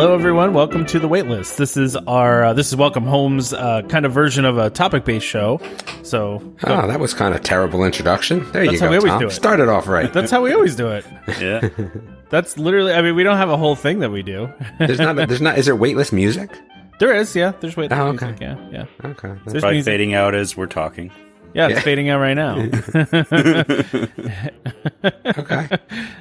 Hello, everyone. Welcome to the Waitlist. This is our uh, this is Welcome Home's uh, kind of version of a topic based show. So Oh, that was kind of terrible introduction. There you That's go. how we always Tom. do it. Started off right. that's how we always do it. Yeah. That's literally. I mean, we don't have a whole thing that we do. There's not. There's not. Is there waitlist music? there is, yeah. There's waitlist Oh, okay. music. Yeah, yeah. Okay. There's Probably music. fading out as we're talking. Yeah, it's Yeah. fading out right now. Okay.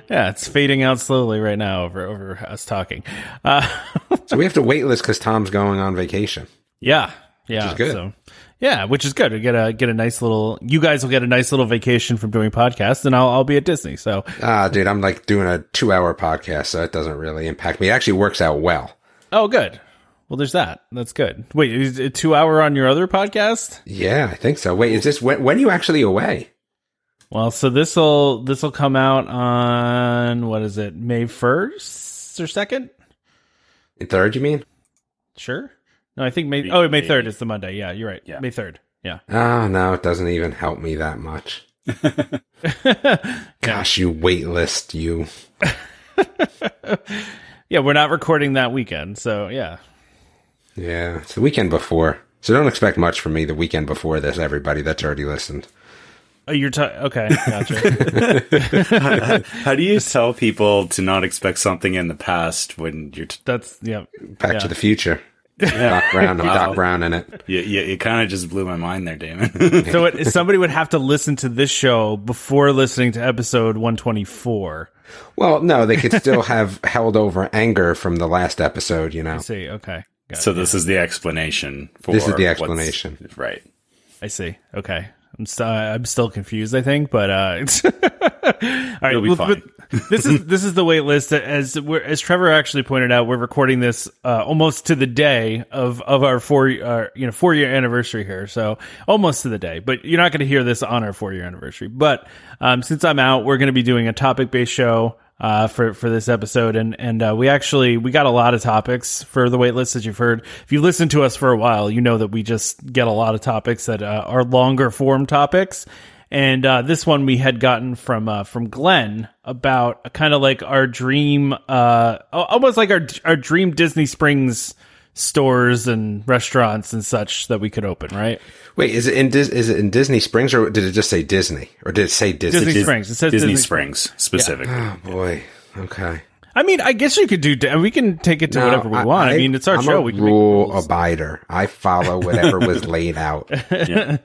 yeah, it's fading out slowly right now over over us talking. Uh, So we have to waitlist because Tom's going on vacation. Yeah, yeah, is good. So, yeah, which is good. We get a get a nice little. You guys will get a nice little vacation from doing podcasts, and I'll I'll be at Disney. So Ah, dude, I'm like doing a two-hour podcast, so it doesn't really impact me. It actually works out well. oh, good. Well, there's that. That's good. Wait, is it two hour on your other podcast? Yeah, I think so. Wait, is this when? When are you actually away? Well, so this will this will come out on what is it? May first or second? Third, you mean? Sure. No, I think May. Oh, May third is the Monday. Yeah, you're right. Yeah. May third. Yeah. Oh no, it doesn't even help me that much. Gosh, you waitlist, you. Yeah, we're not recording that weekend, so yeah. Yeah, it's the weekend before, so don't expect much from me the weekend before this. Everybody that's already listened. Oh, you're t- okay. Gotcha. How do you tell people to not expect something in the past when you're? T- That's yeah. Back Yeah. to the Future. Doc Brown. I'm Doc Brown in it. you, you, it kind of just blew my mind there, Damon. So it, somebody would have to listen to this show before listening to episode 124. Well, no, they could still have held over anger from the last episode. You know. I see. Okay. Got it. so this is the explanation. For This is the explanation. right? I see. Okay. I'm st- I'm still confused. I think, but uh, it's all right. You'll be well, fine. this is this is the wait list. As we're, as Trevor actually pointed out, we're recording this uh, almost to the day of of our four uh, you know four year anniversary here. So almost to the day, but you're not going to hear this on our four year anniversary. But um, since I'm out, we're going to be doing a topic based show uh, for for this episode, and and uh, we actually we got a lot of topics for the wait list as you've heard. If you listened to us for a while, you know that we just get a lot of topics that uh, are longer form topics. And uh, this one we had gotten from uh, from Glenn about kind of like our dream, uh, almost like our our dream Disney Springs stores and restaurants and such that we could open, right? Wait, is it in Dis- is it in Disney Springs or did it just say Disney or did it say Disney? Disney Dis- Springs. It says Disney, Disney Springs specifically. Oh boy. Okay. I mean, I guess you could do. We can take it to whatever we No, want. I, mean, it's our I'm show. A we can make rule rules. abider. I follow whatever was laid out.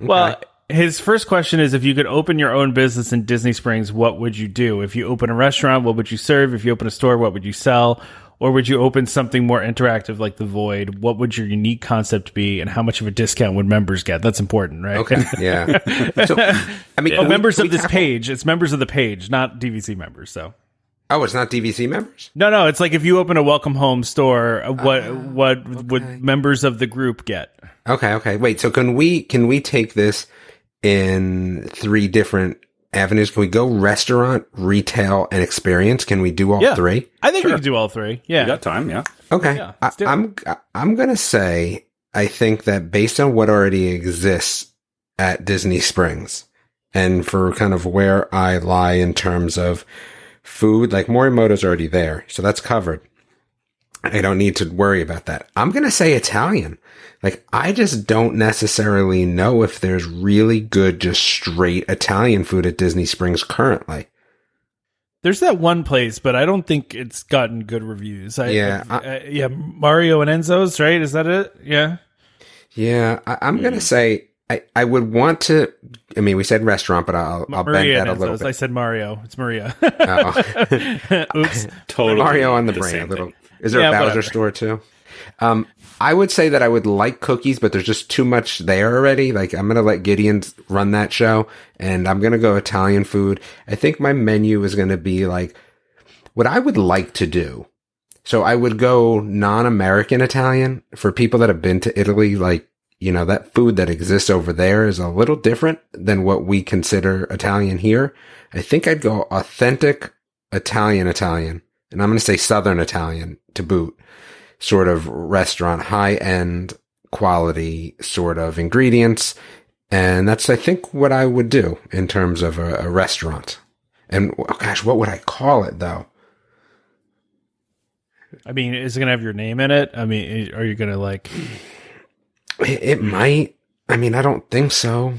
Well, his first question is if you could open your own business in Disney Springs, what would you do? If you open a restaurant, what would you serve? If you open a store, what would you sell? Or would you open something more interactive like The Void? What would your unique concept be? And how much of a discount would members get? That's important, right? Okay. Yeah. So, I mean, Oh, we- members we of this tackle- page. It's members of the page, not DVC members. So. Oh, it's not DVC members. No, no, it's like if you open a welcome home store, uh, what what would members of the group get? Okay. Okay. Wait. So can we can we take this in three different avenues? Can we go restaurant, retail, and experience? Can we do all Yeah. three? I think we can do all three. Yeah. You got time, yeah. Okay. Yeah, I, let's do it. I'm I'm gonna say I think that based on what already exists at Disney Springs, and for kind of where I lie in terms of food, like Morimoto's already there, so that's covered. I don't need to worry about that. I'm gonna say Italian. Like I just don't necessarily know if there's really good, just straight Italian food at Disney Springs currently. There's that one place, but I don't think it's gotten good reviews. I, Yeah, I- uh, yeah, Mario and Enzo's, right? Is that it? Yeah. Yeah, I, I'm gonna say I, I would want to. I mean, we said restaurant, but I'll I'll bend that a little Enzo's. I said Mario. It's Maria. Oh. Oops. Totally. Mario on the the brain. A little. thing. Is there Yeah, a Bowser whatever. store too? Um, I would say that I would like cookies, but there's just too much there already. Like I'm gonna let Gideon run that show, and I'm gonna go Italian food. I think my menu is gonna be like what I would like to do. So I would go non-American Italian for people that have been to Italy, like you know, that food that exists over there is a little different than what we consider Italian here. I think I'd go authentic Italian Italian. And I'm going to say Southern Italian to boot sort of restaurant, high end quality sort of ingredients. And that's, I think, what I would do in terms of a, a restaurant. And oh gosh, what would I call it though? I mean, is it gonna have your name in it? I mean, are you gonna like? It, it might. I mean, I don't think so.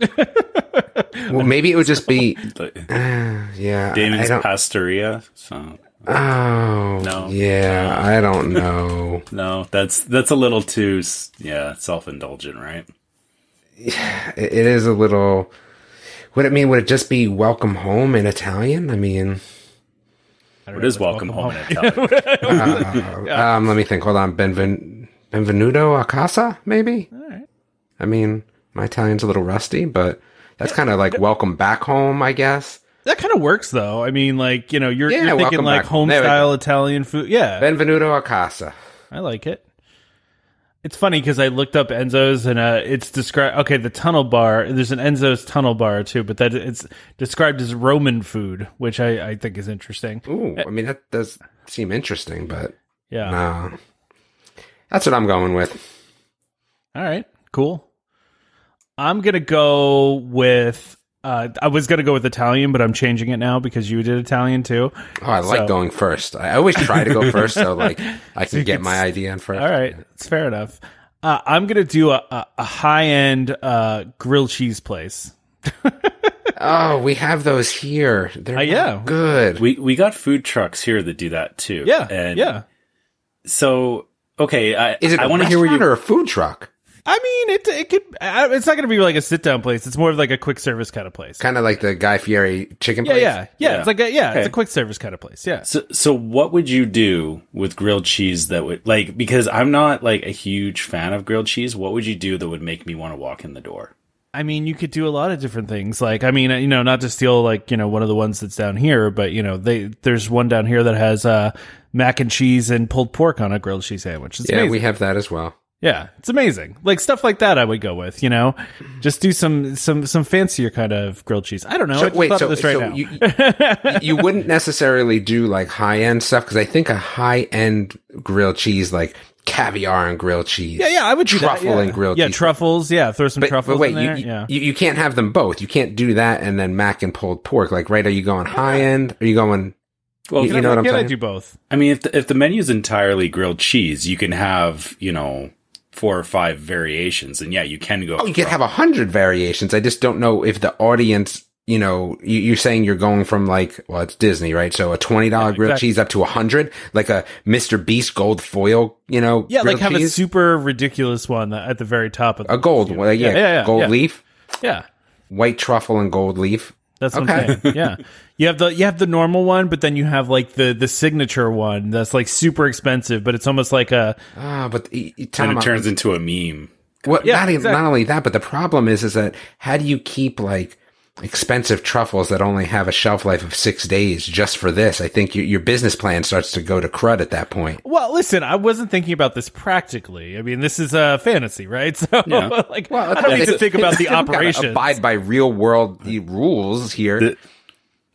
well, maybe it would just be. Uh, yeah. Damon's don't, Pastoria. So oh, No. Yeah, I don't know. no, that's that's a little too yeah self indulgent, right? it, it is a little. Would it mean? Would it just be "Welcome Home" in Italian? I mean, I don't It know, is like, welcome, home in Italian. uh, um, let me think. Hold on. Benven, Benvenuto a casa, maybe. All right. I mean, my Italian's a little rusty, but that's kind of like "Welcome Back Home," I guess. That kind of works though. I mean, like you know, you're, Yeah, you're thinking like back. home There style Italian food. Yeah, Benvenuto a casa. I like it. It's funny because I looked up Enzo's and uh, it's described. Okay, the tunnel bar. There's an Enzo's tunnel bar too, but that it's described as Roman food, which I, I think is interesting. Ooh, I mean that does seem interesting, but Yeah. no, that's what I'm going with. All right. Cool. I'm gonna go with. Uh, I was gonna go with Italian, but I'm changing it now because you did Italian too. Oh, I like going first. I always try to go first, so like I can get my s- idea in first. All right, it's fair enough. Uh, I'm gonna do a, a, a high end uh, grilled cheese place. Oh, we have those here. They're Uh, yeah. good. we we got food trucks here that do that too. Yeah, and yeah. So okay, I Is it I a want to hear where restaurant you or a food truck? I mean, it it could. It's not gonna be like a sit down place. It's more of like a quick service kind of place. Kind of like the Guy Fieri chicken Yeah, place. yeah, yeah, Yeah. It's like a yeah, it's a quick service kind of place. Yeah. So, so what would you do with grilled cheese that would like because I'm not like a huge fan of grilled cheese. What would you do that would make me want to walk in the door? I mean, you could do a lot of different things. Like, I mean, you know, not to steal like you know one of the ones that's down here, but you know, they there's one down here that has uh mac and cheese and pulled pork on a grilled cheese sandwich. It's Yeah, amazing. we have that as well. Yeah, it's amazing. Like stuff like that, I would go with. You know, just do some some some fancier kind of grilled cheese. I don't know. I So just wait, so, this right so now. you you wouldn't necessarily do like high end stuff because I think a high end grilled cheese like caviar and grilled cheese. yeah, yeah, I would do that, truffle yeah. and grilled cheese. Yeah, cheese. truffles. Yeah, throw some But, truffles but wait, in there. you, yeah. you you can't have them both. You can't do that and then mac and pulled pork. Like, right? Are you going high end? Are you going? Well, You- you know what I'm Can I saying? do both? I mean, if the, if the menu's entirely grilled cheese, you can have you know four or five variations, and yeah, you can go. Oh, you could have a hundred variations. I just don't know if the audience. You know, you, you're saying you're going from like, well, it's Disney, right? So a twenty dollar Yeah, grilled exactly. cheese up to a hundred, like a Mr. Beast gold foil. You know, Yeah, like grilled have a super ridiculous one at the very top of the a gold, one, like, yeah, yeah, yeah, gold yeah. leaf, Yeah, white truffle, and gold leaf. That's what Okay. I'm saying. Yeah, you have the you have the normal one, but then you have like the the signature one that's like super expensive, but it's almost like a Ah, but y- y- and it turns into a meme. what? Yeah, not, exactly. not only that, but the problem is, is that how do you keep like expensive truffles that only have a shelf life of six days just for this? I think your your business plan starts to go to crud at that point. Well, listen, I wasn't thinking about this practically. I mean, this is a fantasy, right? So, Yeah. like, Well, I don't need to think about the it's operations. Abide by real world rules here. The-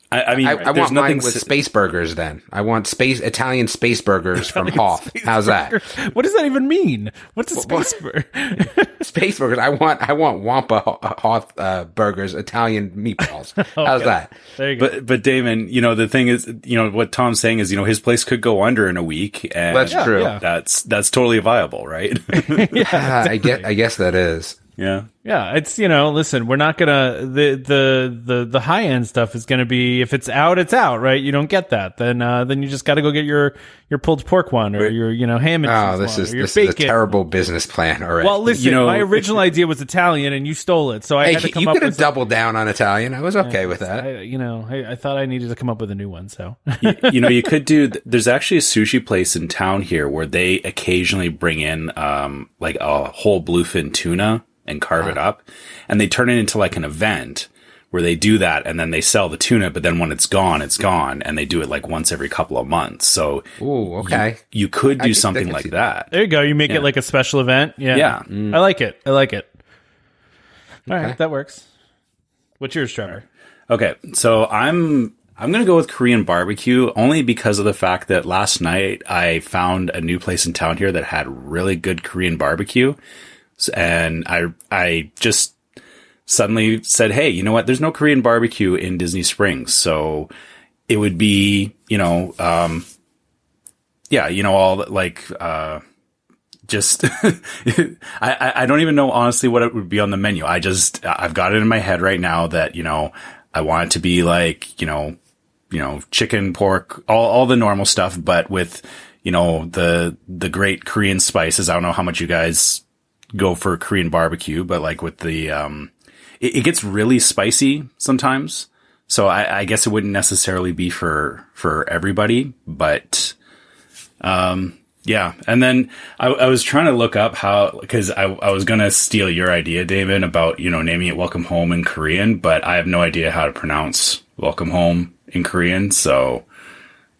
I, I mean, I, I there's want mine with s- space burgers. Then I want space Italian space burgers from Hoth. How's that? What does that even mean? What's a space burger? Space burgers. I want I want Wampa Ho- Hoth uh, burgers, Italian meatballs. How's that? There you go. but but Damon, you know the thing is, you know what Tom's saying is, you know his place could go under in a week, and That's true. yeah. That's that's totally viable, right? Ah, I get. I guess that is. Yeah. Yeah, it's you know, listen, we're not gonna the the the the high end stuff is gonna be if it's out, it's out, right? You don't get that, then uh then you just got to go get your your pulled pork one or your you know ham and Oh, this one is this is a terrible business plan already. Well, listen, You know- my original idea was Italian, and you stole it, so I hey, had to you come up could with. have doubled down on Italian. I was okay with that. I, you know, I, I thought I needed to come up with a new one. So you, you know, you could do. There's actually a sushi place in town here where they occasionally bring in um like a whole bluefin tuna and carve it up, and they turn it into like an event where they do that and then they sell the tuna, but then when it's gone, it's gone, and they do it like once every couple of months. So Ooh, okay. you could do I something like that. There you go. You make Yeah. it like a special event. Yeah. Yeah. I like it. I like it. All right, Okay. that works. What's yours, Trevor? Okay, so I'm I'm gonna go with Korean barbecue only because of the fact that last night I found a new place in town here that had really good Korean barbecue, S- and I I just suddenly said, hey, you know what? There's no Korean barbecue in Disney Springs, so it would be you know um yeah you know all like uh just I, I don't even know honestly what it would be on the menu. I just I've got it in my head right now that you know I want it to be like you know you know chicken pork all all the normal stuff, but with you know the the great Korean spices. I don't know how much you guys go for Korean barbecue, but like with the um it, it gets really spicy sometimes. So I, I guess it wouldn't necessarily be for for everybody, but um yeah, and then I, I was trying to look up how because I, I was gonna steal your idea, David, about you know naming it "Welcome Home" in Korean, but I have no idea how to pronounce "Welcome Home" in Korean, so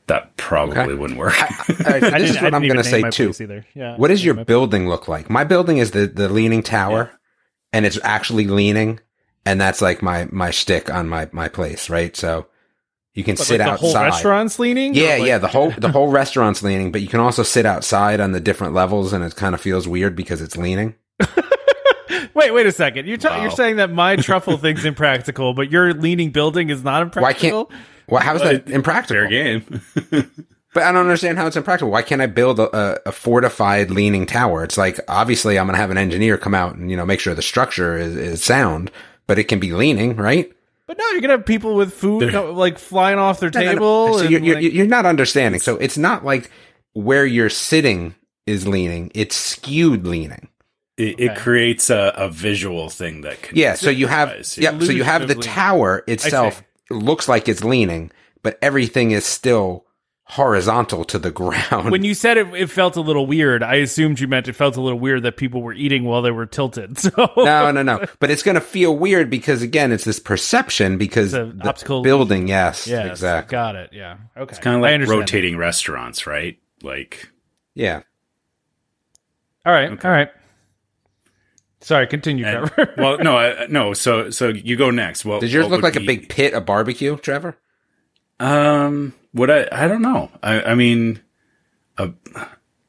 that probably Okay. wouldn't work. All right, I this is I what I'm going to say too. Yeah. What does your My- building look like? My building is the the leaning tower, and it's actually leaning, and that's like my my shtick on my my place, right? So you can But, sit like, the whole outside. restaurant's leaning? Yeah, like- yeah. The whole the whole restaurant's leaning, but you can also sit outside on the different levels, and it kind of feels weird because it's leaning. Wait, wait a second. You're, ta- Wow. you're saying that my truffle thing's impractical, but your leaning building is not impractical. Why impractical? can't? Well, how's that impractical? Fair game. But I don't understand how it's impractical. Why can't I build a, a, a fortified leaning tower? It's like obviously I'm going to have an engineer come out and you know make sure the structure is, is sound, but it can be leaning, right? But no, you're gonna have people with food go, like flying off their No, no, no. table. So and, you're, you're, like- you're not understanding. So it's not like where you're sitting is leaning; it's skewed leaning. It, it creates a, a visual thing that can Yeah. So you have yeah. So you have the leaning. tower itself looks like it's leaning, but everything is still horizontal to the ground. when you said it, it felt a little weird. I assumed you meant it felt a little weird that people were eating while they were tilted. So no, no, no. But it's going to feel weird because again, it's this perception because It's a the optical building. Yes, yes, exactly. got it. Yeah, okay. It's kind of like understand rotating restaurants, right? Like Yeah. that. All right, all right. Sorry, continue, and- Trevor. well, no, I, no. So so you go next. Well, Does yours look would like a big pit of barbecue, Trevor? Um, would I? I don't know. I, I mean, a,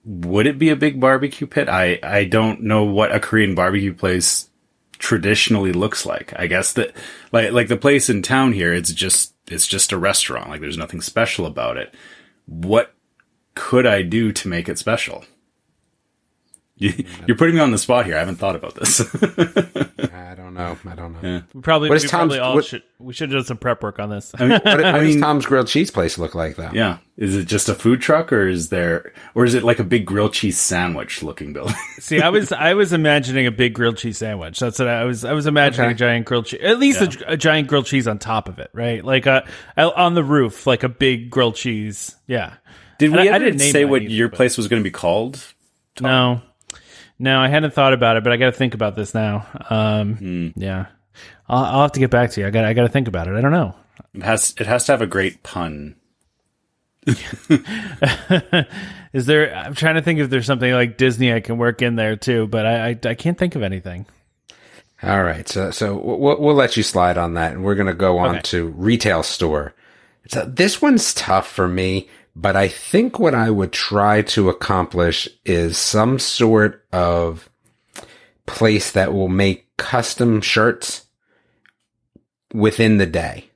would it be a big barbecue pit? I I don't know what a Korean barbecue place traditionally looks like. I guess that like like the place in town here, it's just it's just a restaurant. Like there's nothing special about it. What could I do to make it special? You, you're putting me on the spot here. I haven't thought about this. I don't know. I don't know. Yeah. We probably, What is we probably all what- should we should have done some prep work on this. I mean, What, what I does mean, Tom's grilled cheese place look like, though? yeah. Is it just a food truck, or is there, or is it like a big grilled cheese sandwich looking building? See, I was I was imagining a big grilled cheese sandwich. That's what I was. I was imagining Okay. a giant grilled cheese, at least a, a giant grilled cheese on top of it, right? Like a on the roof, like a big grilled cheese. Yeah. Did we And I- I ever didn't say what either, your but- place was going to be called? No, no, I hadn't thought about it, but I got to think about this now. Um, yeah, I'll, I'll have to get back to you. I got I got to think about it. I don't know. It has it has to have a great pun. Is there? I'm trying to think if there's something like Disney I can work in there too, but I I, I can't think of anything. All right. So, so we'll, we'll let you slide on that, and we're going to go on Okay. to retail store. So this one's tough for me, but I think what I would try to accomplish is some sort of place that will make custom shirts within the day.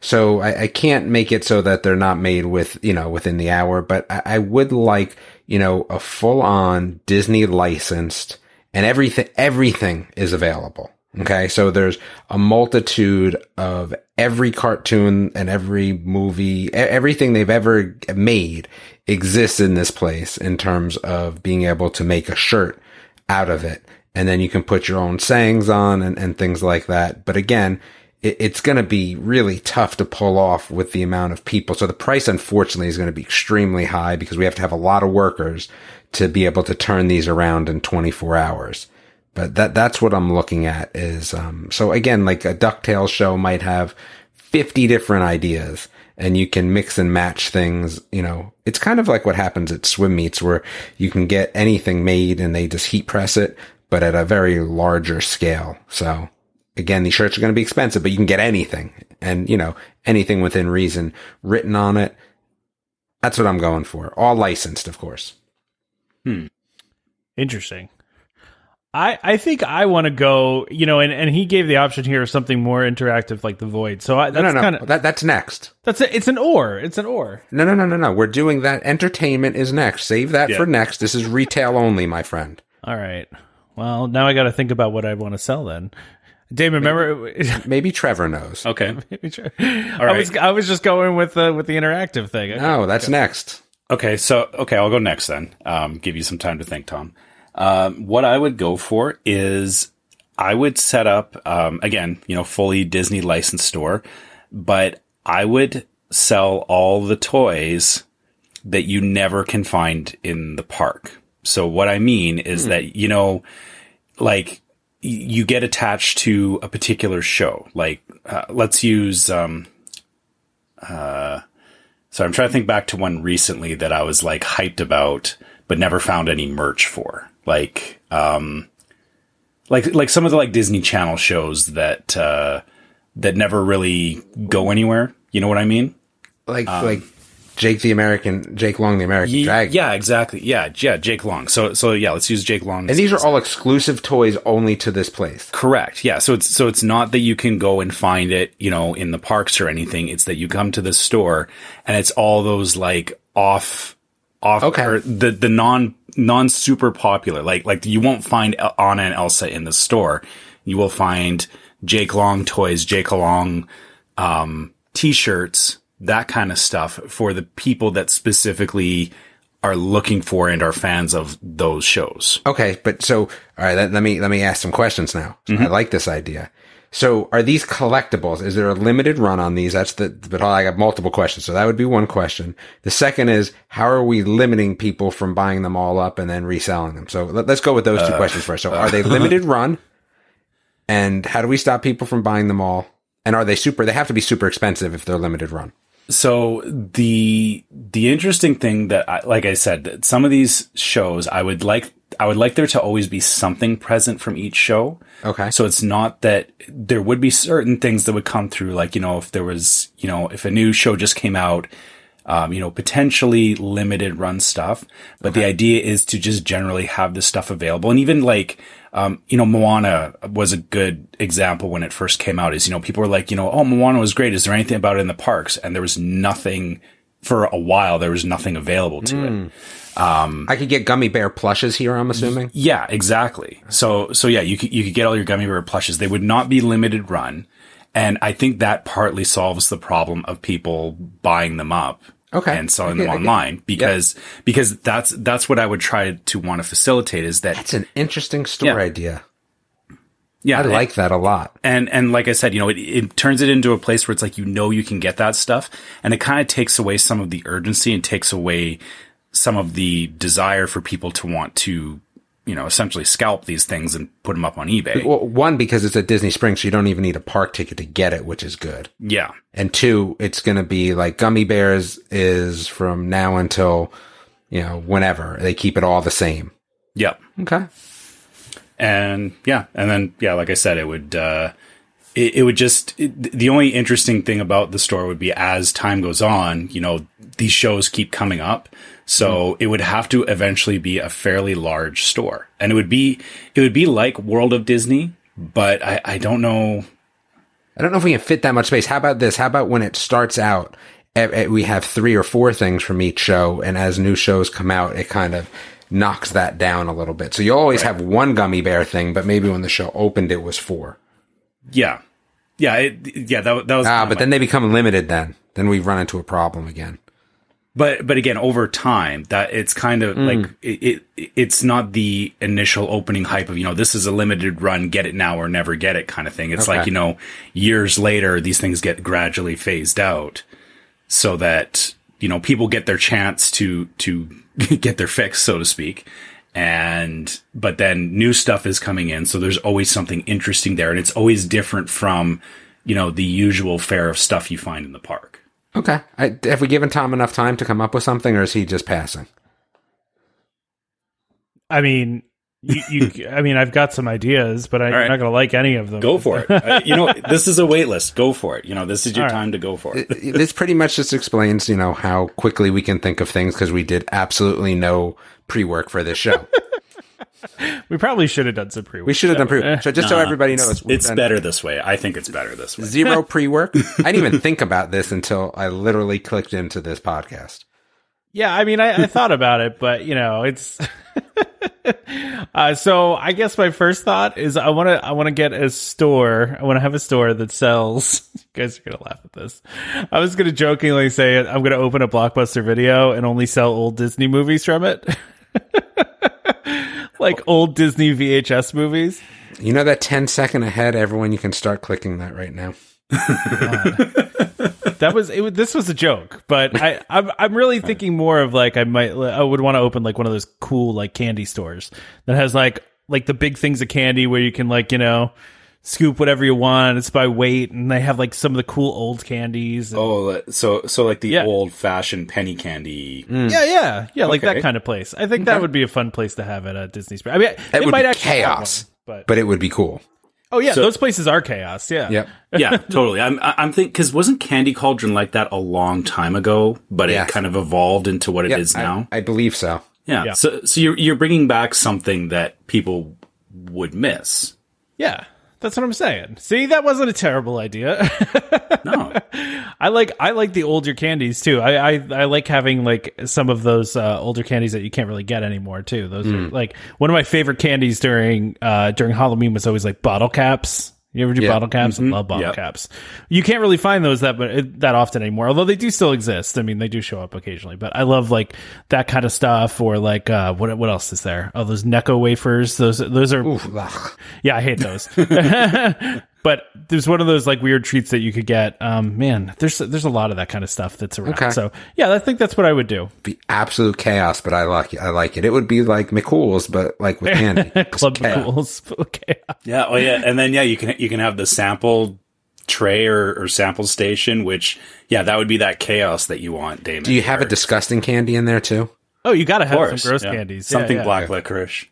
So I, I can't make it so that they're not made with, you know, within the hour, but I, I would like, you know, a full on Disney licensed and everything, everything is available. Okay. So there's a multitude of every cartoon and every movie, everything they've ever made exists in this place in terms of being able to make a shirt out of it. And then you can put your own sayings on and, and things like that. But again, it, it's going to be really tough to pull off with the amount of people. So the price, unfortunately, is going to be extremely high because we have to have a lot of workers to be able to turn these around in 24 hours. But that that's what I'm looking at is um so again like a DuckTales show might have 50 different ideas and you can mix and match things, you know. It's kind of like what happens at swim meets where you can get anything made and they just heat press it but at a very larger scale. So again, these shirts are going to be expensive, but you can get anything and, you know, anything within reason written on it. That's what I'm going for. All licensed, of course. Hmm. Interesting. I, I think I want to go, you know, and, and he gave the option here of something more interactive like the void. So I, that's no, no. kind of that, that's next. that's a, it's an or. It's an or. No, no, no, no, no. We're doing that. Entertainment is next. Save that Yeah. for next. This is retail only, my friend. All right. Well, now I got to think about what I want to sell then. Damon, remember? Maybe Trevor knows. Okay. I right. was I was just going with the with the interactive thing. No, that's next. Okay, so okay, I'll go next then. Um, give you some time to think, Tom. Um, what I would go for is I would set up um, again, you know, fully Disney licensed store, but I would sell all the toys that you never can find in the park. So what I mean is that you know, like y- you get attached to a particular show. Like uh, let's use um, so I'm trying to think back to one recently that I was like hyped about, but never found any merch for. Like, um, like like some of the like Disney Channel shows that uh, that never really go anywhere. You know what I mean? Like, like Jake the American, Jake Long the American Ye- Dragon. Yeah, exactly. Yeah, yeah, Jake Long. So so yeah, let's use Jake Long. And these are all exclusive toys only to this place. Correct. Yeah. So it's so it's not that you can go and find it, you know, in the parks or anything. It's that you come to the store and it's all those like off off Okay. the the non non super popular. Like like you won't find Anna and Elsa in the store. You will find Jake Long toys, Jake Long um t-shirts, that kind of stuff for the people that specifically are looking for and are fans of those shows. Okay, but so all right, let, let me let me ask some questions now. So I like this idea. So are these collectibles? Is there a limited run on these? That's the but I got multiple questions. So that would be one question. The second is how are we limiting people from buying them all up and then reselling them? So let, us go with those two uh, questions first. So are they uh, limited run? And how do we stop people from buying them all? And are they super? They have to be super expensive if they're limited run. So the the interesting thing that, I, like I said, that some of these shows, I would like I would like there to always be something present from each show. Okay. So it's not that there would be certain things that would come through, like you know, if there was, you know, if a new show just came out, um, you know, potentially limited run stuff. But the idea is to just generally have this stuff available, and even like. Um, you know, Moana was a good example when it first came out. Is you know, people were like, you know, oh, Moana was great. Is there anything about it in the parks? And there was nothing for a while. There was nothing available to it. Um, I could get gummy bear plushes here. I'm assuming. Yeah, exactly. So, so yeah, you could, you could get all your gummy bear plushes. They would not be limited run. And I think that partly solves the problem of people buying them up. Okay. And selling Okay, them okay. online because, because that's, that's what I would try to want to facilitate is that, It's an interesting store Yeah. idea. yeah, I like that a lot. and and like I said, you know, it, it turns it into a place where it's like you know you can get that stuff, and it kind of takes away some of the urgency and takes away some of the desire for people to want to, you know, essentially scalp these things and put them up on eBay. Well, one because it's at Disney Springs, so you don't even need a park ticket to get it, which is good. yeah, And two, it's going to be like Gummy Bears is from now until you know whenever they keep it all the same. yep, Okay. and yeah, and then yeah, like I said, it would. uh it, it would just it, the only interesting thing about the store would be as time goes on, you know, these shows keep coming up. So it would have to eventually be a fairly large store. And it would be it would be like World of Disney, but I, I don't know I don't know if we can fit that much space. How about this? How about when it starts out, we have three or four things from each show, and as new shows come out, it kind of knocks that down a little bit. So you always have one gummy bear thing, but maybe when the show opened, it was four. Yeah. Yeah, it, yeah, that, that was Ah, but my- then they become limited. Then, then we run into a problem again. But but again over time that it's kind of hmm. like it, it it's not the initial opening hype of you know this is a limited run get it now or never get it kind of thing it's Okay. like you know years later these things get gradually phased out so that you know people get their chance to to get their fix so to speak and but then new stuff is coming in, so there's always something interesting there, and it's always different from you know the usual fare of stuff you find in the park. Okay. I, have we given Tom enough time to come up with something, or is he just passing? I mean, you, you I mean, I've got some ideas, but I'm right. not going to like any of them. Go for it. Uh, you know, this is a wait list. Go for it. You know, this is your All right. time to go for it. this pretty much just explains, you know, how quickly we can think of things because we did absolutely no pre-work for this show. We probably should have done some pre work. We should have done pre-work. So just so everybody knows, It's done better this way. I think it's better this way. Zero pre-work. I didn't even think about this until I literally clicked into this podcast. Yeah, I mean, I, I thought about it, but you know, it's. uh, so I guess my first thought is I want to I want to get a store. I want to have a store that sells. You guys are gonna laugh at this. I was gonna jokingly say. I'm gonna open a blockbuster video and only sell old Disney movies from it. Like old Disney VHS movies. You know that 10 second ahead, everyone, you can start clicking that right now. that was it. This was a joke, but I I'm, I'm really thinking more of like I might I would want to open like one of those cool like candy stores that has like like the big things of candy where you can like you know scoop whatever you want. It's by weight, and they have like some of the cool old candies. and- Oh, so so like the Yeah. old fashioned penny candy. Mm. yeah, yeah, yeah, like that kind of place. I think that would be a fun place to have at a Disney. Springs. I mean, That it would might be actually chaos, one, but but it would be cool. oh yeah, So- those places are chaos. Yeah, Yep. yeah, totally. I'm I- I'm thinking because wasn't Candy Cauldron like that a long time ago, but Yes. it kind of evolved into what it is Yep, I- now. I, believe so. yeah. Yeah. So so you're you're bringing back something that people would miss. yeah. That's what I'm saying. See, that wasn't a terrible idea. No. I like I like the older candies too. I I, I like having like some of those uh, older candies that you can't really get anymore too. Those are like one of my favorite candies during uh during Halloween was always like bottle caps. You ever do Yeah. bottle caps? I love bottle Yep. caps. You can't really find those that but that often anymore. Although they do still exist. I mean, they do show up occasionally. But I love like that kind of stuff. Or like uh, what what else is there? Oh, those Necco wafers. Those those are yeah, I hate those. but there's one of those like weird treats that you could get. Um, man, there's there's a lot of that kind of stuff that's around. Okay. So yeah, I think that's what I would do. be absolute chaos, but I like it. I like it. It would be like Club Cool's, but like with candy. Club chaos. Cools. okay. yeah. Oh yeah. And then yeah, you can you can have the sample tray or, or sample station, which yeah, that would be that chaos that you want, Damon. Do you have a disgusting candy in there too? Oh, you gotta Of have some gross yeah. candies. Something yeah. black licorice.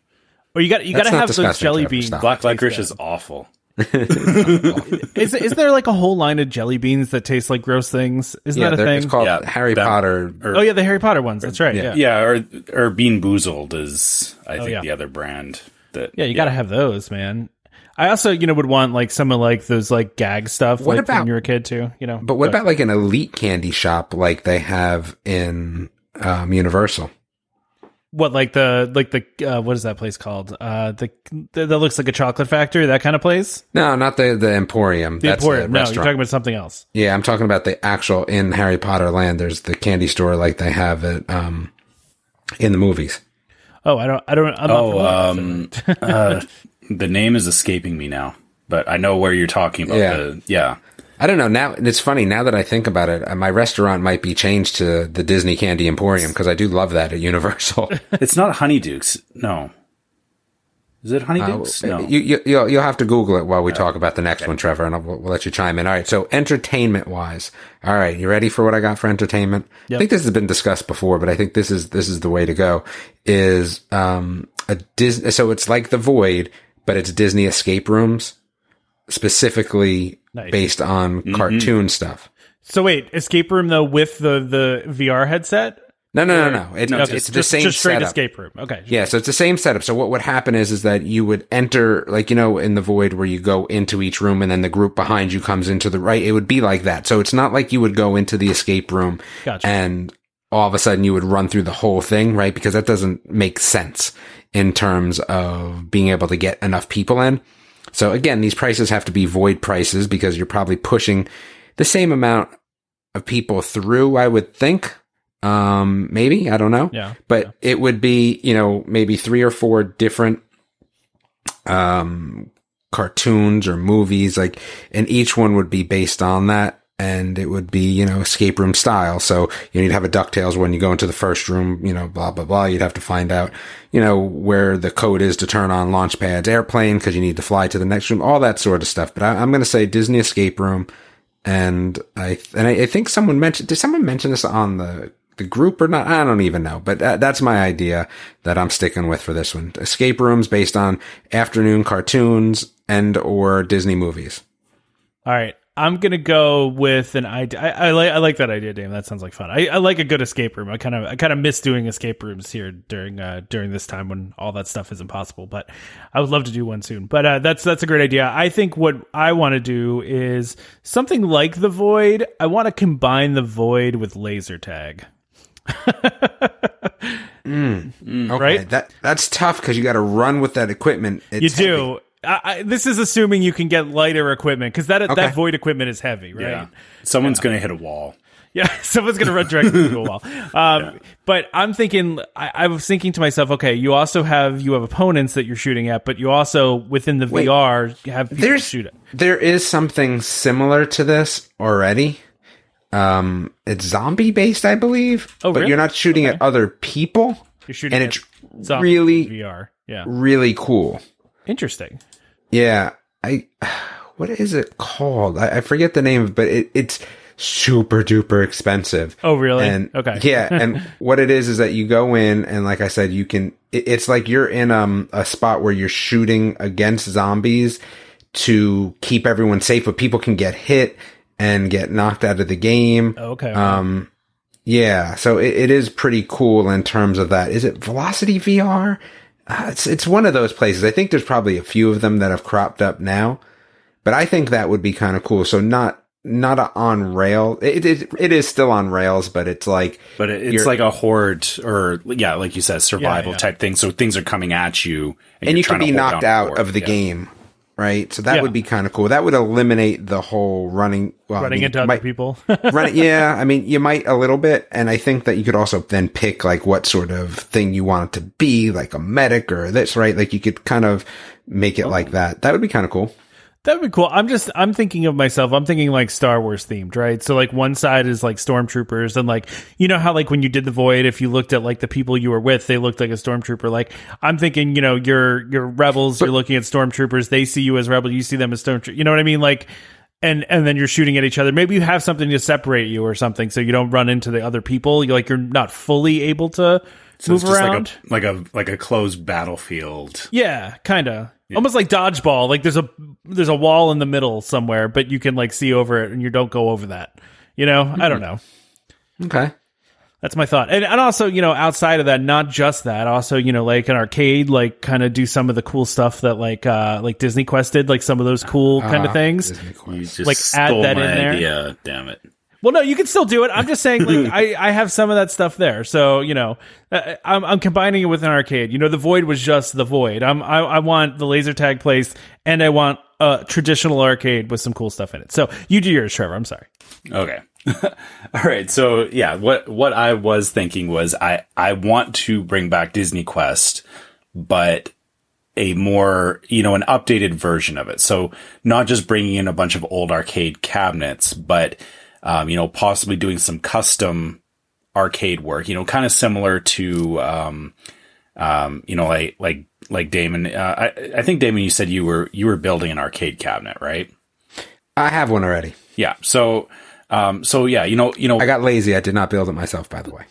Or you got you That's gotta have those jelly beans. Black licorice is awful. Is is there like a whole line of jelly beans that taste like gross things? Isn't that a thing? it's called Yeah, Harry that- Potter. or- oh yeah, the Harry Potter ones. That's right. Yeah. yeah. Yeah, Yeah, or or Bean Boozled is I think yeah. the other brand that yeah, you gotta have those, man. I also, you know, would want like some of like those like gag stuff What like about- when you were a kid too, you know. But what about like an elite candy shop like they have in um, Universal? What like the like the uh, what is that place called? Uh, the, the that looks like a chocolate factory, that kind of place. No, not the the Emporium. The That's Emporium. the No, you're talking about something else. yeah, I'm talking about the actual in Harry Potter land. There's the candy store like they have it um, in the movies. Oh, I don't. I don't. I'm not Oh, um, uh, the name is escaping me now, but I know where you're talking about. Yeah. The, yeah. I don't know. Now it's funny. Now that I think about it, uh, my restaurant might be changed to the Disney Candy Emporium because I do love that at Universal. It's not Honeydukes. No. Is it Honeydukes? no. Uh, You, you, you'll, you'll have to Google it while we talk about the next one, Trevor, and I'll, we'll, we'll let you chime in. All right. So entertainment wise, all right. You ready for what I got for entertainment? I think this has been discussed before, but I think this is, this is the way to go is, um, a Disney. So it's like the void, but it's Disney escape rooms specifically Nice. based on mm-hmm. cartoon stuff. So wait, escape room though with the the VR headset. No, no, no, no. It, No, it's, just- it's the same just straight setup. escape room. Okay. Yeah, so it's the same setup. So what would happen is is that you would enter like you know in the void where you go into each room and then the group behind you comes into the right. It would be like that. So it's not like you would go into the escape room Gotcha. and all of a sudden you would run through the whole thing, right? Because that doesn't make sense in terms of being able to get enough people in. So again, these prices have to be void prices because you're probably pushing the same amount of people through, I would think. Um, maybe, I don't know Yeah. but it would be you know maybe three or four different um cartoons or movies like and each one would be based on that and it would be, you know, escape room style. So you need to have a DuckTales when you go into the first room, you know, blah, blah, blah. You'd have to find out, you know, where the code is to turn on Launchpad's airplane because you need to fly to the next room, all that sort of stuff. But I, am going to say Disney escape room. And I, and I, I, think someone mentioned, did someone mention this on the, the group or not? I don't even know, but that, that's my idea that I'm sticking with for this one. Escape rooms based on afternoon cartoons and or Disney movies. All right. I'm gonna go with an idea. I, I, like I like that idea, Dave. That sounds like fun. I, I like a good escape room. I kind of I kind of miss doing escape rooms here during uh, during this time when all that stuff isn't possible. But I would love to do one soon. But uh, that's that's a great idea. I think what I want to do is something like the void. I want to combine the void with laser tag. mm, okay. Right? That that's tough because you got to run with that equipment. It's you do. Heavy. I, I, this is assuming you can get lighter equipment because that okay. that void equipment is heavy, right? Yeah. Someone's yeah. going to hit a wall. Yeah, someone's going to run directly into a wall. Um, yeah. But I'm thinking, I, I, was thinking to myself, okay, you also have you have opponents that you're shooting at, but you also within the Wait, VR have people there's, shoot at. There is something similar to this already. Um, it's zombie based, I believe. Oh, but really? you're not shooting okay. at other people. You're shooting, and it's really VR. Yeah, really cool. Interesting. Yeah, I what is it called? I, I forget the name, but it, it's super duper expensive. Oh, really? And okay, yeah. And what it is is that you go in, and like I said, you can. It, it's like you're in um a spot where you're shooting against zombies to keep everyone safe, but people can get hit and get knocked out of the game. Okay. Um, yeah. So it, it is pretty cool in terms of that. Is it Velocity VR? Uh, it's it's one of those places. I think there's probably a few of them that have cropped up now, but I think that would be kind of cool. So not not a on rail. It, it it is still on rails, but it's like but it's like a horde or yeah, like you said, survival yeah, yeah. type thing. So things are coming at you, and, and you can be knocked out of the yeah. game right? So that yeah. would be kind of cool. That would eliminate the whole running, well, running I mean, into might, other people. run, yeah, I mean, you might a little bit, and I think that you could also then pick like what sort of thing you want it to be, like a medic or this, right? Like you could kind of make it oh. like that. That would be kind of cool. That would be cool. I'm just I'm thinking of myself. I'm thinking like Star Wars themed, right? So like one side is like stormtroopers and like you know how like when you did the void, if you looked at like the people you were with, they looked like a stormtrooper. Like I'm thinking, you know, you're you're rebels, but, you're looking at stormtroopers, they see you as rebels, you see them as stormtroopers. You know what I mean? Like and and then you're shooting at each other. Maybe you have something to separate you or something, so you don't run into the other people. You're like you're not fully able to so move around, like a, like a like a closed battlefield. Yeah, kind of. Yeah. Almost like dodgeball. Like there's a there's a wall in the middle somewhere, but you can like see over it, and you don't go over that. You know, mm-hmm. I don't know. Okay. That's my thought. And, and also, you know, outside of that, not just that, also, you know, like an arcade, like kind of do some of the cool stuff that like, uh, like Disney Quest did, like some of those cool uh, kind of things. like add that in there. Yeah, damn it. Well, no, you can still do it. I'm just saying, like, I, I have some of that stuff there. So, you know, uh, I'm, I'm combining it with an arcade. You know, the Void was just the Void. I'm, I, I want the laser tag place and I want a traditional arcade with some cool stuff in it. So you do yours, Trevor. I'm sorry. Okay. All right. So yeah, what, what I was thinking was I, I want to bring back Disney Quest, but a more, you know, an updated version of it. So not just bringing in a bunch of old arcade cabinets, but um, you know, possibly doing some custom arcade work, you know, kind of similar to, um, um, you know, like, like, like Damon, uh, I, I think Damon, you said you were, you were building an arcade cabinet, right? I have one already. Yeah. So, um, so yeah, you know, you know, I got lazy. I did not build it myself, by the way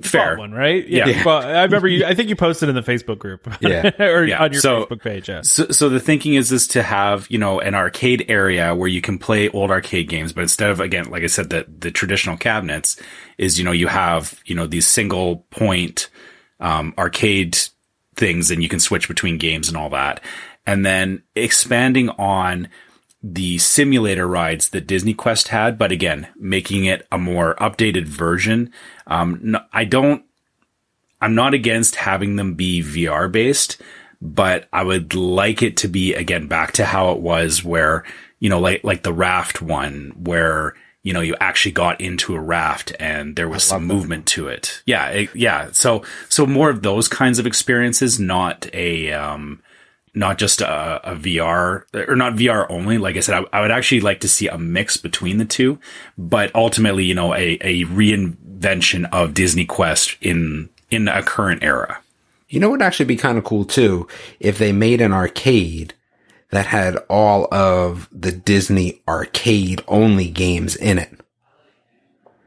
fair one, right? Yeah. yeah. Well, I remember you. I think you posted in the Facebook group. Yeah. or yeah. on your so, Facebook page. Yeah. So, so the thinking is is to have you know an arcade area where you can play old arcade games, but instead of again, like I said, the the traditional cabinets is you know you have you know these single point um, arcade things, and you can switch between games and all that, and then expanding on the simulator rides that Disney Quest had, but again, making it a more updated version. Um, no, I don't, I'm not against having them be VR based, but I would like it to be again back to how it was where, you know, like, like the raft one where, you know, you actually got into a raft and there was some that. movement to it. Yeah. It, yeah. So, so more of those kinds of experiences, not a, um, not just a, a VR or not VR only. Like I said, I, I, would actually like to see a mix between the two, but ultimately, you know, a, a reinvention of Disney Quest in in a current era. You know what would actually be kind of cool too if they made an arcade that had all of the Disney arcade only games in it.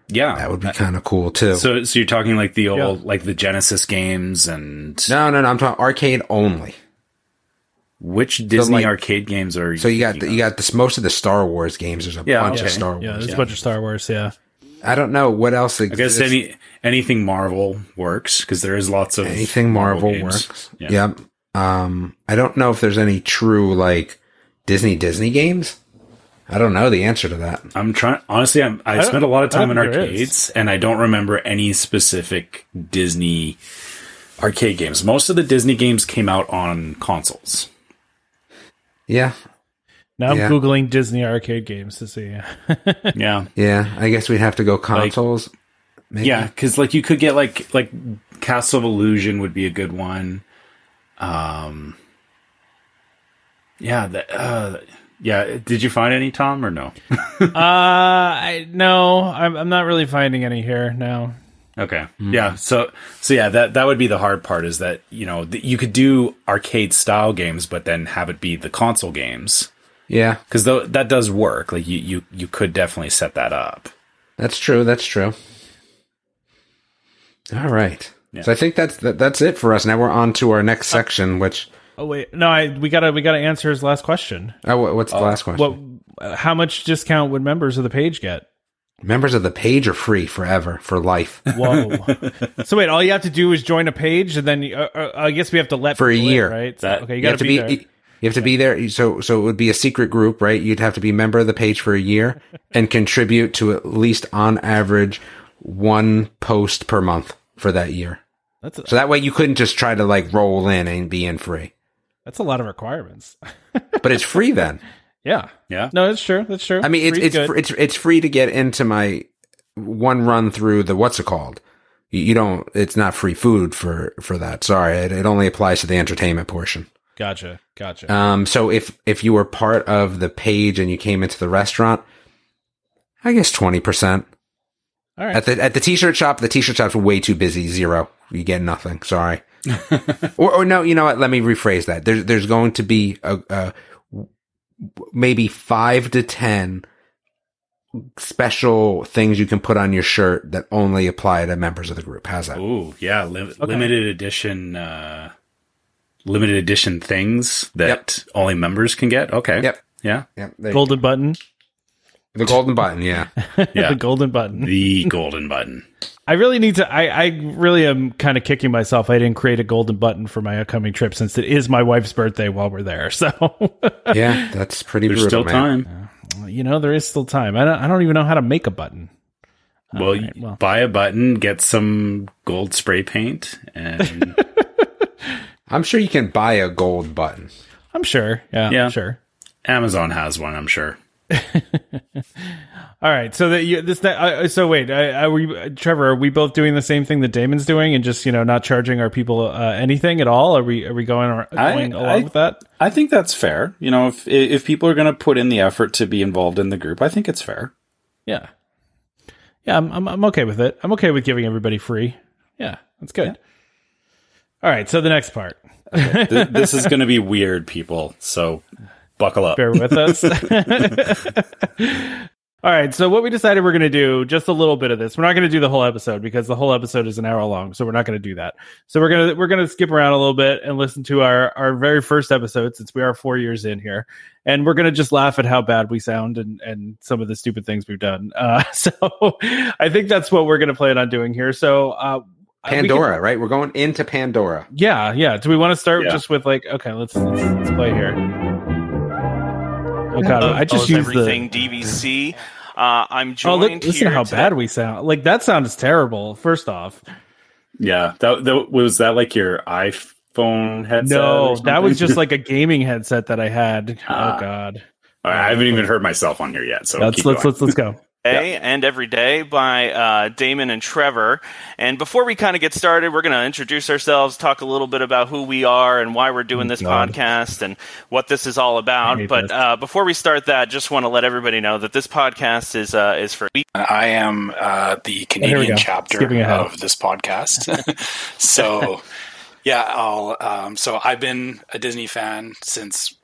Yeah, that would be kind of cool too. So, so you're talking like the old, yeah. like the Genesis games and no, no, no. I'm talking arcade only. Which Disney so like, arcade games are? So you got the, you got this most of the Star Wars games. There's a yeah, bunch okay. of Star Wars. Yeah, there's yeah. a bunch of Star Wars. Yeah. I don't know what else. Exists. I guess any anything Marvel works because there is lots of anything Marvel, Marvel works. Yeah. Yep. Um, I don't know if there's any true like Disney Disney games. I don't know the answer to that. I'm trying. Honestly, I'm, I, I spent a lot of time in arcades, and I don't remember any specific Disney arcade games. Most of the Disney games came out on consoles. Yeah. Now I'm yeah. googling Disney arcade games to see. yeah. Yeah. I guess we'd have to go consoles. Like, yeah, because like you could get like like Castle of Illusion would be a good one. Um. Yeah. The, uh, yeah. Did you find any, Tom, or no? uh, I no. I'm I'm not really finding any here now. Okay. Mm. Yeah. So so yeah, that that would be the hard part is that you know th- you could do arcade style games, but then have it be the console games. Yeah, because th- that does work. Like you you you could definitely set that up. That's true. That's true. All right. Yeah. So I think that's that, that's it for us. Now we're on to our next section, which. Oh wait, no, I we gotta we gotta answer his last question. Oh, what's the uh, last question? What? How much discount would members of the page get? Members of the page are free forever for life. Whoa! so wait, all you have to do is join a page, and then uh, uh, I guess we have to let for a year, in, right? So, okay, you got to be, there. You have to be there. So, so it would be a secret group, right? You'd have to be a member of the page for a year and contribute to at least on average one post per month for that year. That's a, so that way you couldn't just try to like roll in and be in free. That's a lot of requirements. but it's free then. Yeah. Yeah. No, that's true. That's true. I mean, it's, it's, it's, it's free to get into my one run through the, what's it called? You, you don't, it's not free food for, for that. Sorry. It, it only applies to the entertainment portion. Gotcha. Gotcha. Um, so if, if you were part of the page and you came into the restaurant, I guess 20%. All right. At the, at the t-shirt shop, the t-shirt shop's way too busy. Zero. You get nothing. Sorry. or, or no, you know what? Let me rephrase that. There's, there's going to be a, a maybe five to 10 special things you can put on your shirt that only apply to members of the group. How's that? Oh, yeah. Li- okay. Limited edition, uh, limited edition things that yep. only members can get. Okay. Yep. Yeah. Yep. Golden button. The golden button. Yeah. yeah. the golden button. The golden button. I really need to. I, I really am kind of kicking myself. I didn't create a golden button for my upcoming trip since it is my wife's birthday while we're there. So yeah, that's pretty. There's brutal, still man. time. Uh, you know, there is still time. I don't. I don't even know how to make a button. Well, right, well. buy a button, get some gold spray paint, and I'm sure you can buy a gold button. I'm sure. Yeah. Yeah. Sure. Amazon has one. I'm sure. All right, so that you, this that uh, so wait, are we Trevor? Are we both doing the same thing that Damon's doing, and just you know not charging our people uh, anything at all? Are we are we going, going I, along I, with that? I think that's fair. You know, if if people are going to put in the effort to be involved in the group, I think it's fair. Yeah, yeah, I'm I'm, I'm okay with it. I'm okay with giving everybody free. Yeah, that's good. Yeah. All right, so the next part. Okay. this is going to be weird, people. So buckle up. Bear with us. All right, so what we decided we're going to do just a little bit of this. We're not going to do the whole episode because the whole episode is an hour long, so we're not going to do that. So we're going to we're going to skip around a little bit and listen to our our very first episode since we are 4 years in here. And we're going to just laugh at how bad we sound and and some of the stupid things we've done. Uh, so I think that's what we're going to plan on doing here. So uh, Pandora, we can, right? We're going into Pandora. Yeah, yeah. Do we want to start yeah. just with like okay, let's let's, let's play here. Oh god, I just use everything the... DVC. Uh, I'm joined. Oh, look, listen how bad we sound. Like that sound is terrible. First off, yeah, that, that was that like your iPhone headset. No, that was just like a gaming headset that I had. Uh, oh god, I haven't even heard myself on here yet. So let's let's, let's let's go. and every day by uh, Damon and Trevor. And before we kind of get started, we're going to introduce ourselves, talk a little bit about who we are and why we're doing this God. podcast and what this is all about. But uh, before we start that, just want to let everybody know that this podcast is uh, is for I am uh, the Canadian chapter of this podcast. so, yeah, I'll. Um, so I've been a Disney fan since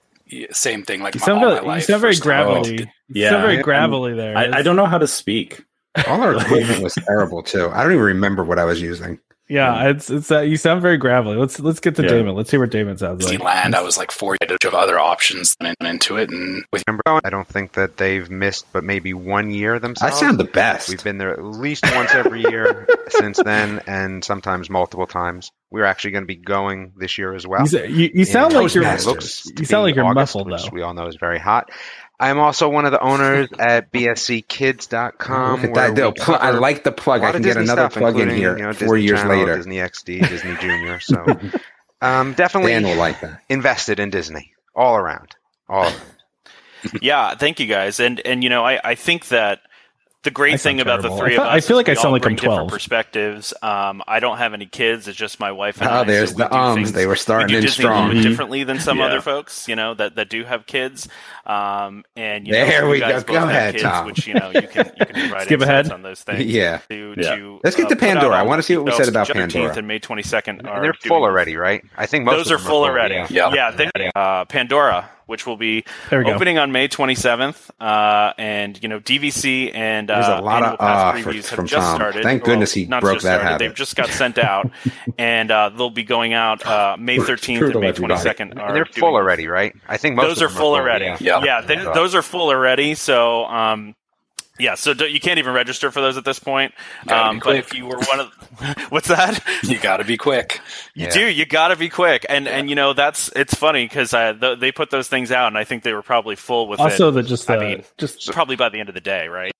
same thing, like You my, sound, all very, my life. Oh, you sound very First time- gravelly. You Yeah. sound very gravelly there. I, I don't know how to speak. All our equipment was terrible too. I don't even remember what I was using. Yeah, it's it's uh, you sound very gravelly. Let's let's get to Yeah. Damon. Let's hear what Damon sounds like. Disneyland. I was like four years of other options and into it, and with Remember, I don't think that they've missed, but maybe one year themselves. I sound the best. We've been there at least once every year since then, and sometimes multiple times. We're actually going to be going this year as well. You, you, you sound like you're. Toastmasters. looks You sound like you're August, muffled, which though. We all know is very hot. I'm also one of the owners at BSCKids.com. Look at where that. They'll we pl- I like the plug. a I can of get another stuff, plug in here you know, four Disney years Channel, later. Disney XD, Disney Junior. So, um, definitely Dan will like that. invested in Disney all around. All around. yeah. Thank you guys, and and you know I I think that. The great sound thing about terrible. the three of us, I feel is like I sound like I'm 12. Perspectives. Um, I don't have any kids. It's just my wife and Oh, I. there's so the we do ums. things- They were starting we do in Disney a little strong. differently than some Yeah. other folks, you know, that, that do have kids. Um, and you know, There you we guys go. both Go have ahead, kids, Tom. which you know you can you can provide Skip insights ahead. on those things. Yeah. To, Yeah. to, Let's get uh, to Pandora. I wanna see what we said about Pandora. and May 22nd. They're full already, right? I think most Those are full already. Yeah. Yeah. Yeah, they, uh, Pandora, which will be There we go. opening on May 27th, uh, and you know DVC and uh, There's a lot annual of pass awe for- previews have from just Tom. started. Thank goodness he not broke just that started, habit. They've just got sent out, and uh, they'll be going out uh, May 13th and May 22nd. And they're full already, right? I think most Those of are full already. Yeah. Yeah. they, those are full already. So. Um, yeah, so do, you can't even register for those at this point. Um, but if you were one of, what's that? you got to be quick. You Yeah. do. You got to be quick, and and you know that's it's funny because uh, th- they put those things out, and I think they were probably full with Also, it. the just I the mean, just probably by the end of the day, right?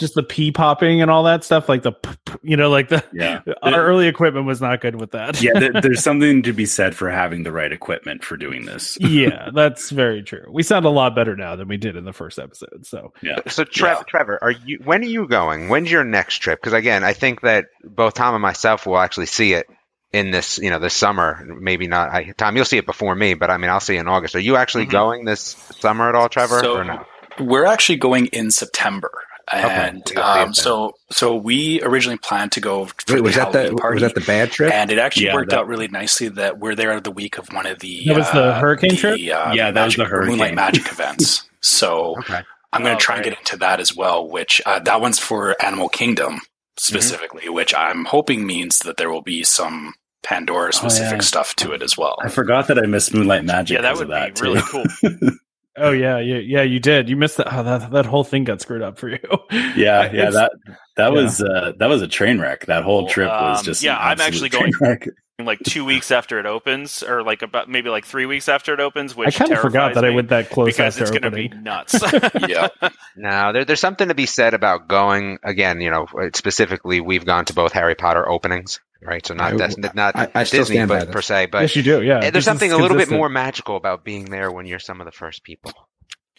Just the pee popping and all that stuff, like the p- p- you know, like the Yeah. our early equipment was not good with that. yeah, there, there's something to be said for having the right equipment for doing this. yeah, that's very true. We sound a lot better now than we did in the first episode. So Yeah. So, Tre- Yeah. Trevor, are you? When are you going? When's your next trip? Because again, I think that both Tom and myself will actually see it in this, you know, this summer. Maybe not. I, Tom, you'll see it before me, but I mean, I'll see it in August. Are you actually Mhm. going this summer at all, Trevor, So or no? we're actually going in September. And We got the um, so, so we originally planned to go for Wait, was the that the party, was that the bad trip? and it actually Yeah, worked that- out really nicely that we're there the week of one of the That was the uh, hurricane the, trip? Uh, Yeah, that was the magic- Moonlight hurricane. Magic events. So Okay. I'm going Oh, to try and get into that as well. Which uh, that one's for Animal Kingdom specifically, which I'm hoping means that there will be some Pandora specific yeah. stuff to it as well. I forgot that I missed Moonlight Magic. yeah, that 'cause would of that be really cool. oh yeah, yeah, yeah, you did. You missed that. Oh, that that whole thing got screwed up for you. Yeah, yeah, that that yeah. was uh, that was a train wreck. That whole trip was Um, just yeah, an I'm absolute actually train going- wreck. Like two weeks after it opens, or like about maybe like three weeks after it opens. Which I kind of forgot that I went that close because after it's going to opening. be nuts. yeah, No, there, there's something to be said about going again. You know, specifically, we've gone to both Harry Potter openings, right? So not I- Des- not I- I Disney, but per se, but yes, you do. Yeah, eh, This there's something a little bit more magical about being there when you're some of the first people.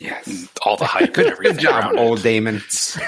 Yes. all the hype and Good, everything good job, old. Damon.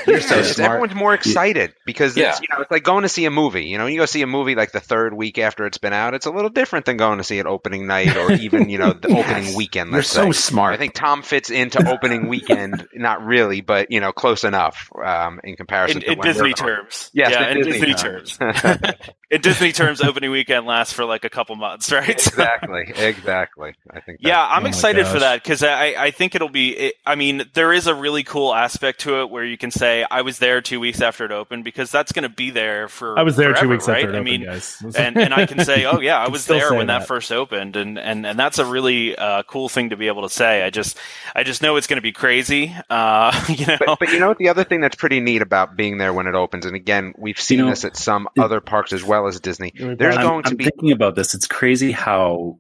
You're so Yeah. smart. everyone's more excited because Yeah. it's, you know it's like going to see a movie. You know, you go see a movie like the third week after it's been out. It's a little different than going to see it opening night or even you know the Yes. opening weekend. You're so say. smart. I think Tom fits into opening weekend, not really, but you know, close enough um, in comparison in, to in when Disney terms, Yes, yeah, in in Disney Disney, terms. terms. in Disney terms, opening weekend lasts for like a couple months, right? exactly, exactly. I think. Yeah, I'm Oh excited for that because I, I think it'll be. It, I mean, there is a really cool aspect to it where you can say I was there two weeks after it opened because that's going to be there for. I was there two weeks right? after it opened. I opened, mean, guys. and and I can say, oh yeah, I was there when that. that. first opened, and and and that's a really uh, cool thing to be able to say. I just I just know it's going to be crazy. Uh, you know, But, but you know what? The other thing that's pretty neat about being there when it opens, and again, we've seen You know, this at some it- other parks as well as Disney. There's. I'm, going to I'm be thinking about this. It's crazy how,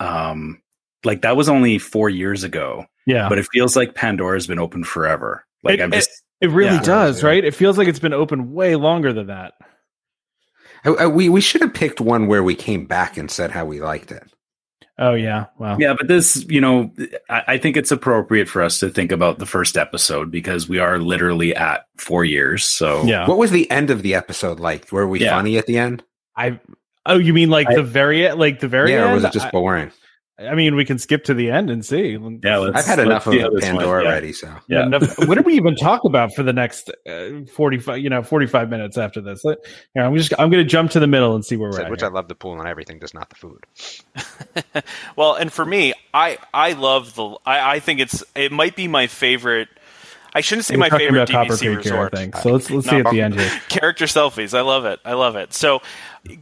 um, like that was only four years ago, yeah, but it feels like Pandora's been open forever. Like It- I'm just it really Yeah. does, right? It feels like it's been open way longer than that. I- I- we we should have picked one where we came back and said how we liked it. Oh yeah. Wow. Yeah, but this, you know, I, I think it's appropriate for us to think about the first episode because we are literally at four years. So Yeah. What was the end of the episode like? Were we Yeah. funny at the end? I. Oh, you mean like I- the very like the very yeah, end? or was it just I, boring? I mean, we can skip to the end and see. yeah, let's, I've had let's enough of see how this went. Pandora Yeah. already, so Yeah. Enough- what did we even talk about for the next uh, 45 you know 45 minutes after this Let- here, i'm just i'm gonna jump to the middle and see where we're Said, at which here. I love the pool and everything, just not the food. Well, and for me, I I love the. I, I think it's it might be my favorite. I shouldn't say We're my talking favorite about Copper DVC Creek here, I resort. think. So let's let's No, see at the end here. character selfies. I love it. I love it. So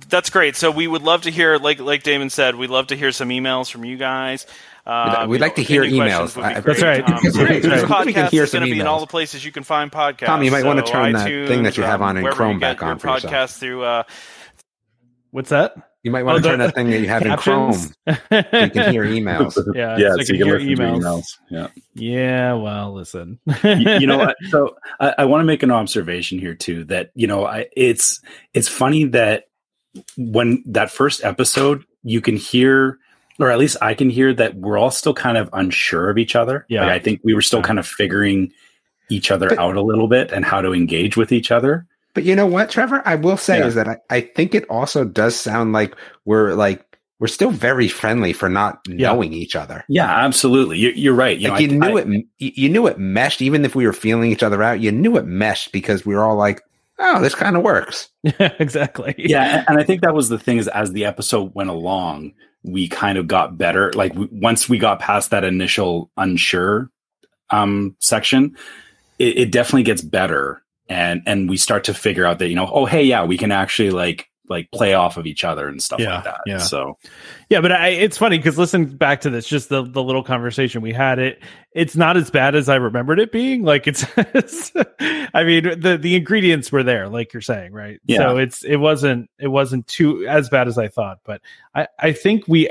that's great. So we would love to hear, like like Damon said, we'd love to hear some emails from you guys. Um, We'd you like know, to hear emails. questions would be I- That's right. Um, That's right. This We can podcast hear is some going to be in all the places you can find podcasts. Tom, you might wanna So turn that thing that you have on in Chrome back on your for yourself. podcast through. Uh, what's that you might want Oh, to the- turn that thing that you have in Chrome. So you can hear emails. yeah yeah, so so you can can hear listen to emails. emails. Yeah. yeah well listen you, you know what? so I, I want to make an observation here too that you know I, it's it's funny that when that first episode you can hear or at least i can hear that we're all still kind of unsure of each other Yeah. Like, i think we were still kind of figuring each other But- out a little bit and how to engage with each other But you know what, Trevor? I will say Yeah. is that I, I think it also does sound like we're like we're still very friendly for not Yeah. knowing each other. yeah absolutely you, you're right you like know, you I- knew I- it, you you knew it meshed. Even if we were feeling each other out, you knew it meshed because we were all like, "Oh, this kind of works." yeah exactly yeah and- and i think that was the thing is as the episode went along we kind of got better like we, once we got past that initial unsure um section it, it definitely gets better and and we start to figure out that you know oh hey yeah we can actually like like play off of each other and stuff Yeah, like that yeah. so Yeah, but I, it's funny because listen back to this, just the, the little conversation we had. It it's not as bad as I remembered it being. Like it's, it's- I mean, the the ingredients were there, like you're saying, right? Yeah. So it's it wasn't it wasn't too as bad as I thought, but I I think we.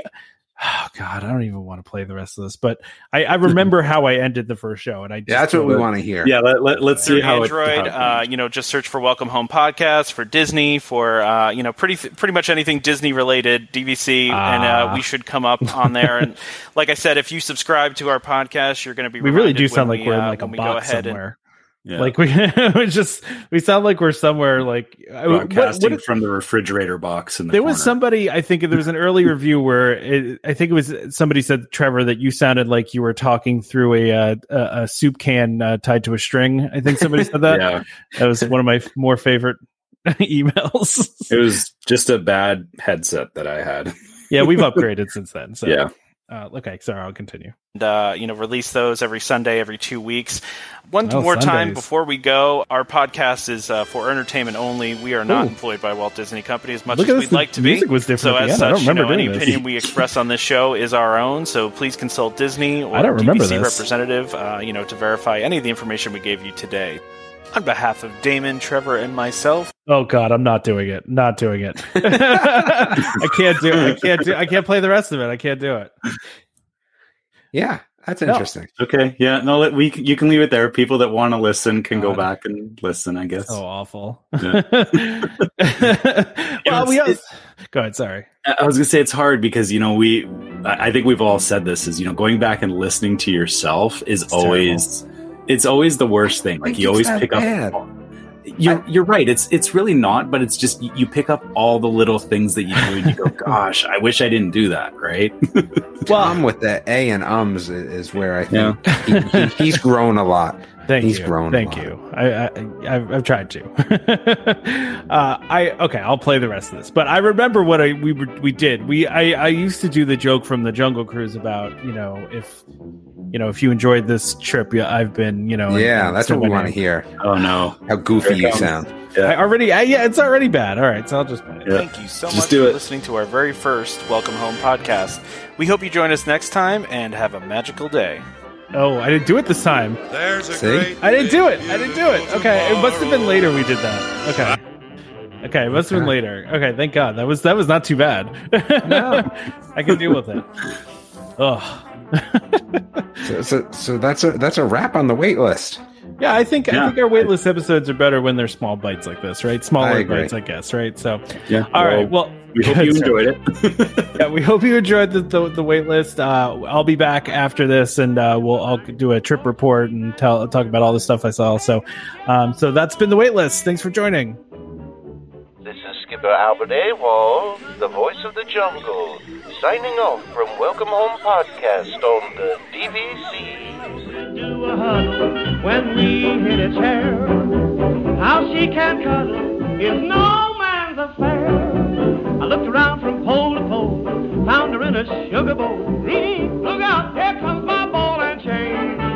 Oh God, I don't even want to play the rest of this, but I, I remember how I ended the first show, and I just Yeah, that's what we want to hear. yeah let, let, let's see through how it- Android. how uh, you know, just search for Welcome Home Podcast for Disney for uh, you know pretty pretty much anything Disney related DVC, and Ah. uh, we should come up on there. and like I said, if you subscribe to our podcast, you're going to be we really do sound when like we, we're in uh, like a when we bot and somewhere. Yeah. Like we, we just we sound like we're somewhere like I- what- broadcasting what- from the refrigerator box in the There was somebody, I think there was an early review where it, I think it was somebody said, Trevor, that you sounded like you were talking through a uh, a, a soup can uh, tied to a string. I think somebody said that. yeah That was one of my more favorite emails. it was just a bad headset that i had yeah, we've upgraded since then. So, yeah Uh, okay, sorry, I'll continue. uh, you know release those every Sunday, every two weeks. One Oh, more time before we go, our podcast is uh, for entertainment only. We are not Ooh. employed by Walt Disney Company as much Look as we'd this, like to be. So as end. I don't such, you know, any this. opinion we express on this show is our own. So please consult Disney or I don't DVC representative, uh, you know, to verify any of the information we gave you today. On behalf of Damon, Trevor, and myself, Oh God, I'm not doing it. Not doing it. I can't do it. I can't do. I can't play the rest of it. I can't do it. Yeah, that's No. interesting. Okay. Yeah. No. Let, we can- you can leave it there. People that want to listen can go back and listen. I guess. Oh, awful. Yeah. well, we It's- also, go ahead. Sorry. I I was gonna say it's hard because you know we. I I think we've all said this is you know going back and listening to yourself is It's always. It's always the worst thing. Like you always pick bad. up. You're you're right. It's it's really not, but it's just you, you pick up all the little things that you do and you go, "Gosh, I wish I didn't do that." Right? Tom with the A and ums is where I think he, he, he's grown a lot. Thank He's you. grown a Thank lot. you. I, I I've, I've tried to. uh, I okay. I'll play the rest of this. But I remember what I we were, we did. We I I used to do the joke from the Jungle Cruise about you know if you know if you enjoyed this trip, yeah, I've been you know. and- Yeah, and that's what we want to hear. oh no. How goofy you comes. sound. I already. I, yeah, it's already bad. All right, so I'll just play it. Yeah. Thank you so Just much for it. listening to our very first Welcome Home podcast. We hope you join us next time and have a magical day. Oh, I didn't do it this time. There's a See? great I didn't do it. I didn't do it. beautiful Okay, it must have been later we did that. Okay. Okay, it must have been later. Okay, thank God. That was that was not too bad. No. I can deal with it. Oh. So, so, so that's a that's a wrap on the wait list. Yeah, I think I think our waitlist episodes are better when they're small bites like this, right? I Smaller agree. bites, I guess, right? So Yeah. all right. Well, We hope you enjoyed it. yeah, we hope you enjoyed the the, the wait list. Uh, I'll be back after this, and uh, we'll I'll do a trip report and tell talk about all the stuff I saw. So, um, so that's been the waitlist. Thanks for joining. This is Skipper Albert Awol, the voice of the jungle, signing off from Welcome Home Podcast on the DVC. When we hit a chair, how she can cuddle is no man's affair. I looked around from pole to pole, found her in a sugar bowl. Look out, here comes my ball and chain.